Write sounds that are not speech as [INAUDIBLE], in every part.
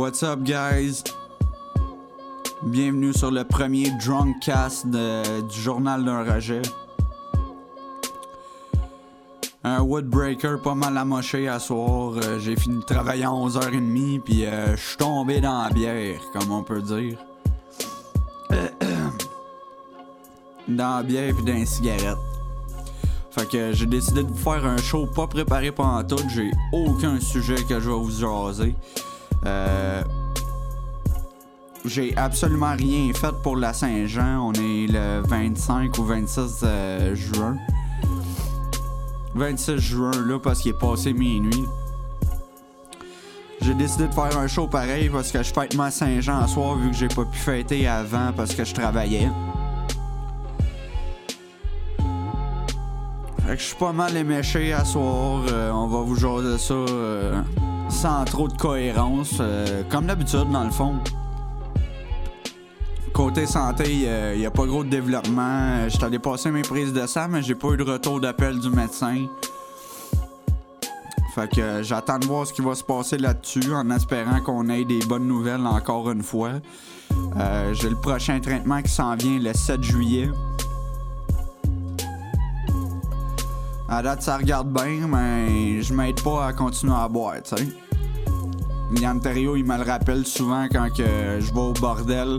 What's up, guys? Bienvenue sur le premier Drunk Cast du journal d'un rejet. Un Woodbreaker pas mal amoché à soir. Euh, J'ai fini de travailler à 11h30, puis euh, je suis tombé dans la bière, comme on peut dire. [COUGHS] dans la bière puis dans les cigarettes. Fait que j'ai décidé de vous faire un show pas préparé pendant tout. J'ai aucun sujet que je vais vous jaser. Euh, j'ai absolument rien fait pour la Saint-Jean. On est le 25 ou 26 euh, juin. 26 juin, là, parce qu'il est passé minuit. J'ai décidé de faire un show pareil parce que je fête ma Saint-Jean à soir vu que j'ai pas pu fêter avant parce que je travaillais. Fait que je suis pas mal éméché à soir. Euh, on va vous jaser ça sans trop de cohérence. euh, comme d'habitude, dans le fond. Côté santé, il n'y a pas gros de développement. J'étais allé passer mes prises de sang, mais j'ai pas eu de retour d'appel du médecin. Fait que euh, j'attends de voir ce qui va se passer là-dessus en espérant qu'on ait des bonnes nouvelles encore une fois. Euh, j'ai le prochain traitement qui s'en vient le 7 juillet. À date, ça regarde bien, mais je m'aide pas à continuer à boire, tu sais. Yann Terrio, il me le rappelle souvent quand je vais au bordel,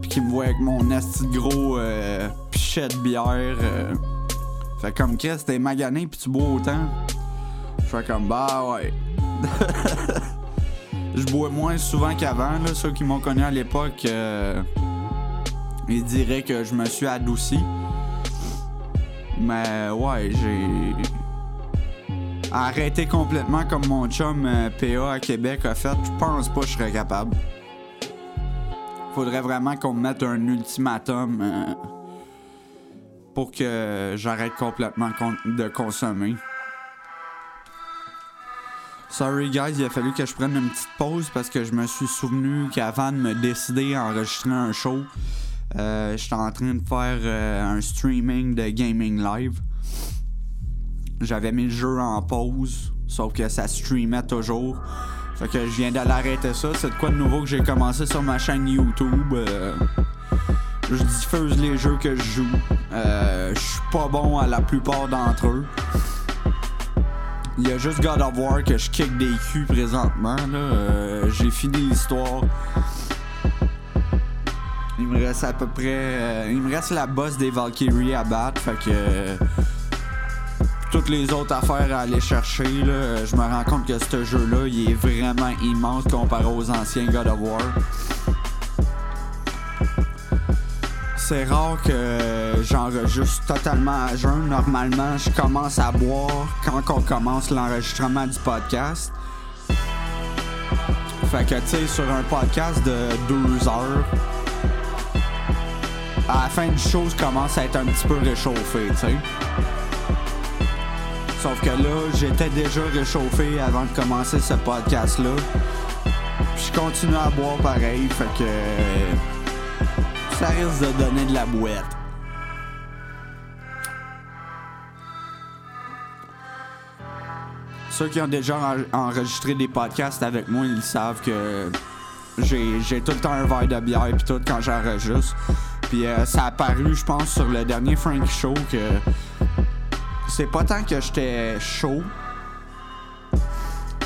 puis qu'il me voit avec mon esti de gros euh, pichet de bière. euh. Fait comme Chris, t'es magané puis tu bois autant. Je fais comme bah ouais. [LAUGHS] Je bois moins souvent qu'avant, là. Ceux qui m'ont connu à l'époque, euh, ils diraient que je me suis adouci. Mais ouais, j'ai arrêté complètement comme mon chum euh, PA à Québec a fait. Je pense pas que je serais capable. Faudrait vraiment qu'on me mette un ultimatum euh, pour que j'arrête complètement de consommer. Sorry guys, il a fallu que je prenne une petite pause parce que je me suis souvenu qu'avant de me décider à enregistrer un show, euh, j'étais en train de faire euh, un streaming de gaming live. J'avais mis le jeu en pause, sauf que ça streamait toujours. Fait que je viens d'aller arrêter ça. C'est de quoi de nouveau que j'ai commencé sur ma chaîne YouTube. euh, je diffuse les jeux que je joue. Je suis pas bon à la plupart d'entre eux. Il y a juste God of War que je kick des culs présentement. j'ai fini l'histoire. Il me reste à peu près. euh, il me reste la boss des Valkyries à battre. Fait que. euh, toutes les autres affaires à aller chercher, là, je me rends compte que ce jeu-là, il est vraiment immense comparé aux anciens God of War. C'est rare que j'enregistre totalement à jeun. Normalement, je commence à boire quand on commence l'enregistrement du podcast. Fait que, tu sais, sur un podcast de deux heures, à la fin du show, je commence à être un petit peu réchauffé, tu sais. Sauf que là, j'étais déjà réchauffé avant de commencer ce podcast-là. Puis je continue à boire pareil, fait que ça risque de donner de la bouette. Ceux qui ont déjà en- enregistré des podcasts avec moi, ils savent que j'ai j'ai tout le temps un verre de bière puis tout quand j'enregistre. Puis euh, ça a apparu, je pense, sur le dernier Frank Show que c'est pas tant que j'étais chaud,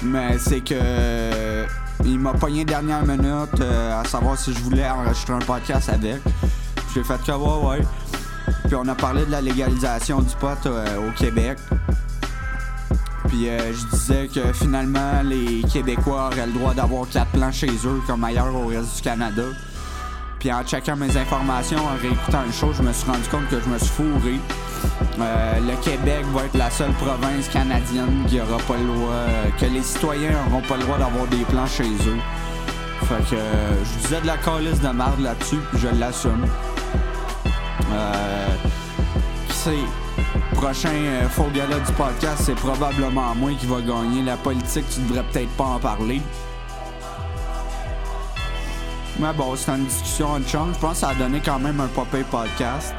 mais c'est que euh, il m'a pogné dernière minute euh, à savoir si je voulais enregistrer un podcast avec. J'ai fait que ouais, ouais. Puis on a parlé de la légalisation du pot au Québec. Puis je disais que finalement les Québécois auraient le droit d'avoir quatre plans chez eux comme ailleurs au reste du Canada. Puis en checkant mes informations, en réécoutant le show, je me suis rendu compte que je me suis fourré. Euh, le Québec va être la seule province canadienne qui aura pas le droit, que les citoyens n'auront pas le droit d'avoir des plans chez eux. Fait que euh, je disais de la calice de marde là-dessus, puis je l'assume. Euh, qui sait, prochain euh, faux gala du podcast, c'est probablement moi qui va gagner. La politique, tu devrais peut-être pas en parler. Bon, c'est une discussion en chum. Je pense que ça a donné quand même un popé podcast.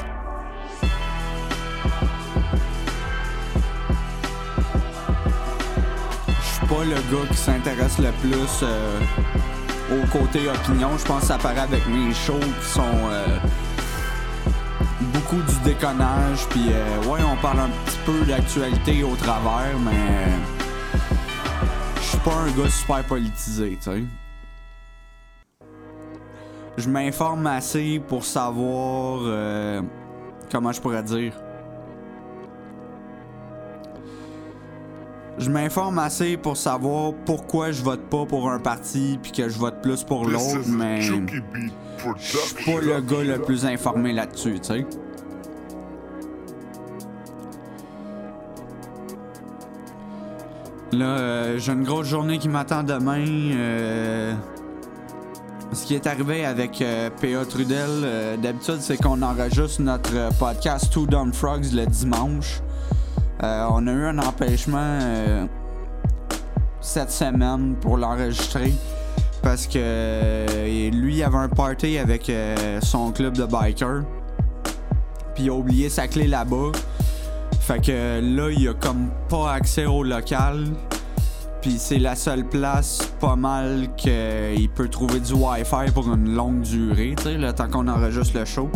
Je suis pas le gars qui s'intéresse le plus euh, au côté opinion. Je pense que ça paraît avec mes shows qui sont euh, beaucoup du déconnage. Puis ouais, on parle un petit peu d'actualité au travers, mais je suis pas un gars super politisé, tu sais. Je m'informe assez pour savoir comment je pourrais dire je m'informe assez pour savoir pourquoi je vote pas pour un parti puis que je vote plus pour l'autre, mais je suis pas le gars le plus informé là-dessus, tu sais. Là, euh, j'ai une grosse journée qui m'attend demain. Euh, ce qui est arrivé avec euh, P.A. Trudel, d'habitude, c'est qu'on enregistre notre podcast Two Dumb Frogs le dimanche. Euh, on a eu un empêchement euh, cette semaine pour l'enregistrer parce que euh, lui avait un party avec son club de biker. Puis il a oublié sa clé là-bas. Fait que là, il a comme pas accès au local. Puis c'est la seule place pas mal qu'il peut trouver du Wi-Fi pour une longue durée, tu sais, le temps qu'on enregistre le show.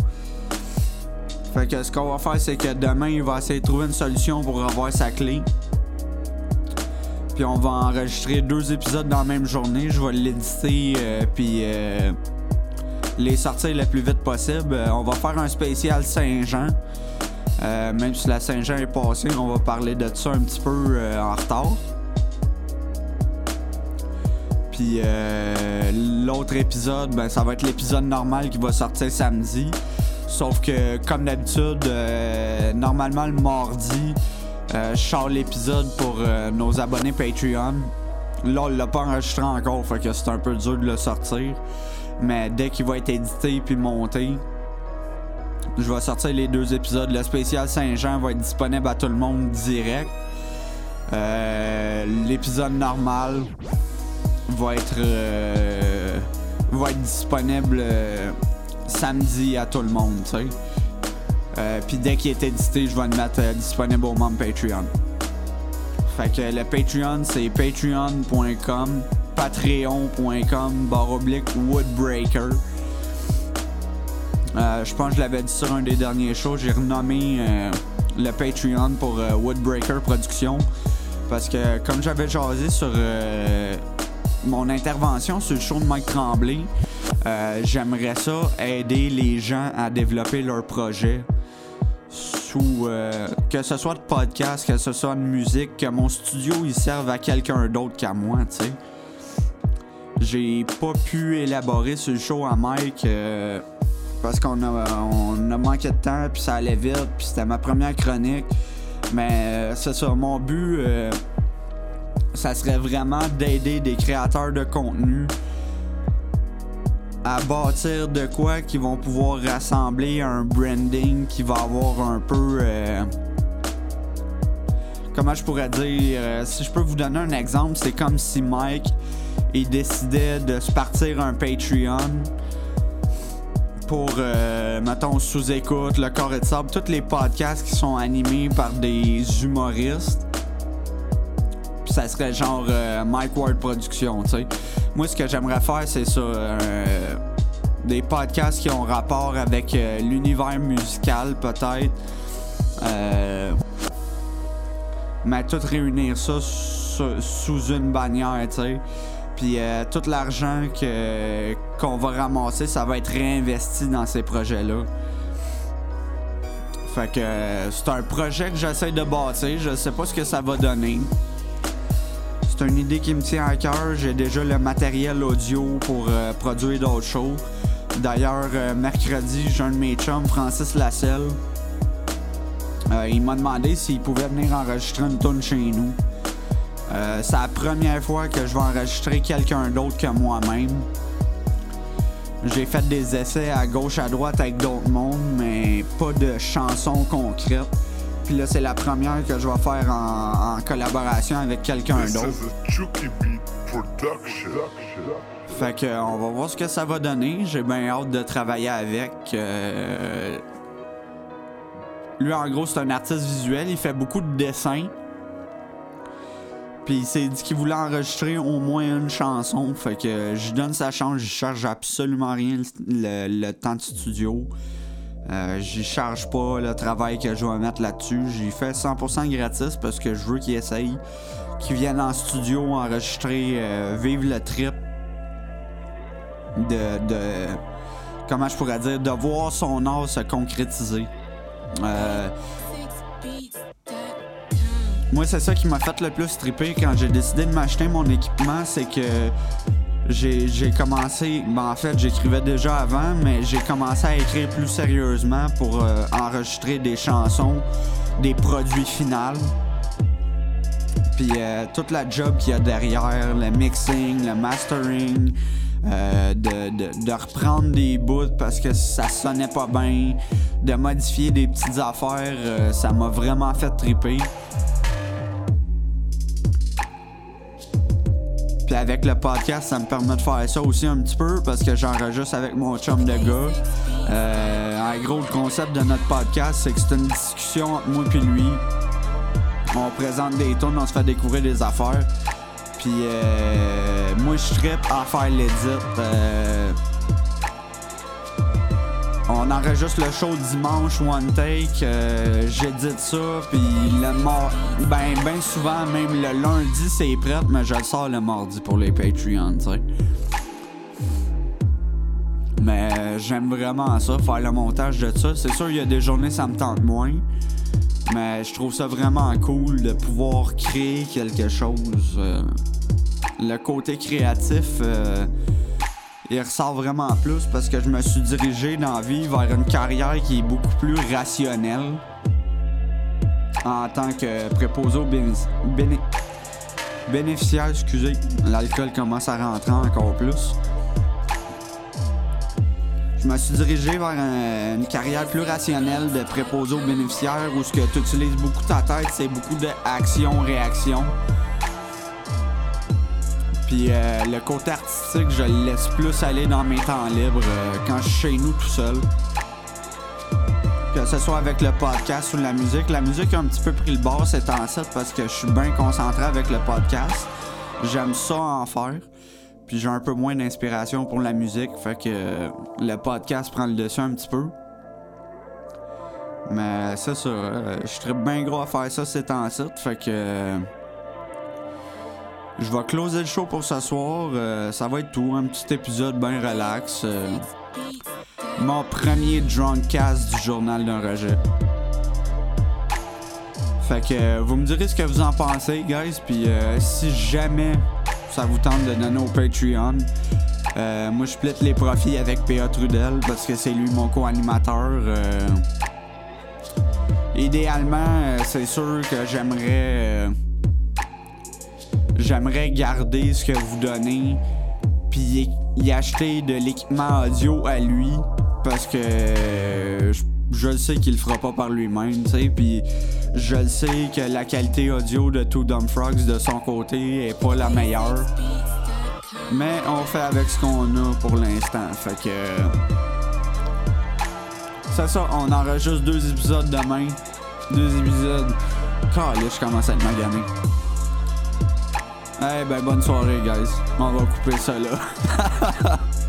Fait que ce qu'on va faire, c'est que demain, il va essayer de trouver une solution pour avoir sa clé. Puis on va enregistrer deux épisodes dans la même journée. Je vais l'éditer, euh, puis euh, les sortir le plus vite possible. Euh, on va faire un spécial Saint-Jean. même si la Saint-Jean est passée, on va parler de ça un petit peu en retard. Puis l'autre épisode, ben, ça va être l'épisode normal qui va sortir samedi. Sauf que, comme d'habitude, euh, normalement le mardi, euh, je sors l'épisode pour euh, nos abonnés Patreon. Là, on l'a pas enregistré encore, fait que c'est un peu dur de le sortir. Mais dès qu'il va être édité puis monté, je vais sortir les deux épisodes. Le spécial Saint-Jean va être disponible à tout le monde direct. L'épisode normal va être va être disponible samedi à tout le monde, tu sais. Euh, puis dès qu'il est édité, je vais le mettre euh, disponible au membre Patreon. Fait que le Patreon, c'est patreon.com, patreon.com, barre oblique, woodbreaker. Euh, je pense que je l'avais dit sur un des derniers shows, j'ai renommé le Patreon pour Woodbreaker Production. Parce que comme j'avais jasé sur mon intervention sur le show de Mike Tremblay, euh, j'aimerais ça aider les gens à développer leur projet sous euh, que ce soit de podcast, que ce soit de musique, que mon studio il serve à quelqu'un d'autre qu'à moi, tu sais. J'ai pas pu élaborer ce show à Mike euh, parce qu'on a, on a manqué de temps, puis ça allait vite, puis c'était ma première chronique. Mais c'est ça, mon but, ça serait vraiment d'aider des créateurs de contenu à bâtir de quoi qui vont pouvoir rassembler un branding qui va avoir un peu euh, comment je pourrais dire euh, si je peux vous donner un exemple c'est comme si Mike il décidait de se partir un Patreon pour euh, mettons sous écoute le corps et de sable tous les podcasts qui sont animés par des humoristes ça serait genre Mike Ward Production, tu sais. Moi, ce que j'aimerais faire, c'est ça. des podcasts qui ont rapport avec euh, l'univers musical, peut-être. Euh, mais tout réunir ça sous une bannière, tu sais. Puis euh, tout l'argent qu'on va ramasser, ça va être réinvesti dans ces projets-là. Fait que c'est un projet que j'essaie de bâtir. Je sais pas ce que ça va donner c'est une idée qui me tient à cœur. J'ai déjà le matériel audio pour euh, produire d'autres shows. D'ailleurs, euh, mercredi, j'ai un de mes chums, Francis Lasselle. Euh, il m'a demandé s'il pouvait venir enregistrer une tune chez nous. c'est la première fois que je vais enregistrer quelqu'un d'autre que moi-même. J'ai fait des essais à gauche à droite avec d'autres mondes, mais pas de chansons concrètes. Puis là, c'est la première que je vais faire en, collaboration avec quelqu'un d'autre. Fait que on va voir ce que ça va donner. J'ai bien hâte de travailler avec. Euh, lui, en gros, c'est un artiste visuel. Il fait beaucoup de dessins. Puis il s'est dit qu'il voulait enregistrer au moins une chanson. Fait que je donne sa chance, je charge absolument rien le, le temps de studio. Euh, j'y charge pas le travail que je vais mettre là-dessus. J'ai fait 100% gratis parce que je veux qu'il essaye, qu'il vienne en studio enregistrer, euh, vivre le trip de, de, comment je pourrais dire, de voir son art se concrétiser. Euh, moi, c'est ça qui m'a fait le plus tripper quand j'ai décidé de m'acheter mon équipement, c'est que j'ai commencé, ben en fait j'écrivais déjà avant, mais j'ai commencé à écrire plus sérieusement pour euh, enregistrer des chansons, des produits finaux. Puis euh, toute la job qu'il y a derrière, le mixing, le mastering, euh, de, de, reprendre des bouts parce que ça sonnait pas bien, de modifier des petites affaires, ça m'a vraiment fait triper. Avec le podcast, ça me permet de faire ça aussi un petit peu parce que j'enregistre avec mon chum de gars. Euh, un gros, le concept de notre podcast, c'est que c'est une discussion entre moi et lui. On présente des tours, on se fait découvrir des affaires. Puis euh, moi, je trippe à faire l'édit. Euh, on enregistre le show dimanche one take, euh, j'édite ça, puis le mort, ben ben souvent même le lundi c'est prêt, mais je le sors le mardi pour les Patreons, tu sais. Mais j'aime vraiment ça, faire le montage de ça. C'est sûr, il y a des journées ça me tente moins, mais je trouve ça vraiment cool de pouvoir créer quelque chose. Euh, le côté créatif. Il ressort vraiment plus parce que je me suis dirigé dans la vie vers une carrière qui est beaucoup plus rationnelle en tant que préposé au bénéficiaire. Excusez, l'alcool commence à rentrer encore plus. Je me suis dirigé vers une carrière plus rationnelle de préposé aux bénéficiaires où ce que tu utilises beaucoup ta tête, c'est beaucoup d'action-réaction. Puis euh, le côté artistique, je le laisse plus aller dans mes temps libres euh, quand je suis chez nous tout seul. Que ce soit avec le podcast ou la musique. La musique a un petit peu pris le bord cet temps parce que je suis bien concentré avec le podcast. J'aime ça en faire. Puis j'ai un peu moins d'inspiration pour la musique. Fait que euh, le podcast prend le dessus un petit peu. Mais c'est ça. je suis bien gros à faire ça ces temps-ci. Fait que. Je vais closer le show pour ce soir. Euh, ça va être tout. Un petit épisode bien relax. Euh, mon premier drunk cast du journal d'un rejet. Fait que euh, vous me direz ce que vous en pensez, guys. Puis si jamais ça vous tente de donner au Patreon, moi je split les profits avec P.A. Trudel parce que c'est lui mon co-animateur. idéalement, c'est sûr que j'aimerais j'aimerais garder ce que vous donnez, puis y acheter de l'équipement audio à lui, parce que je, le sais qu'il le fera pas par lui-même, tu sais, puis je le sais que la qualité audio de Two Dumb Frogs de son côté est pas la meilleure. Mais on fait avec ce qu'on a pour l'instant, fait que. C'est ça, on enregistre deux épisodes demain. Deux épisodes. Calais, je commence à être magané. Eh ben bonne soirée guys. On va couper ça là. [LAUGHS]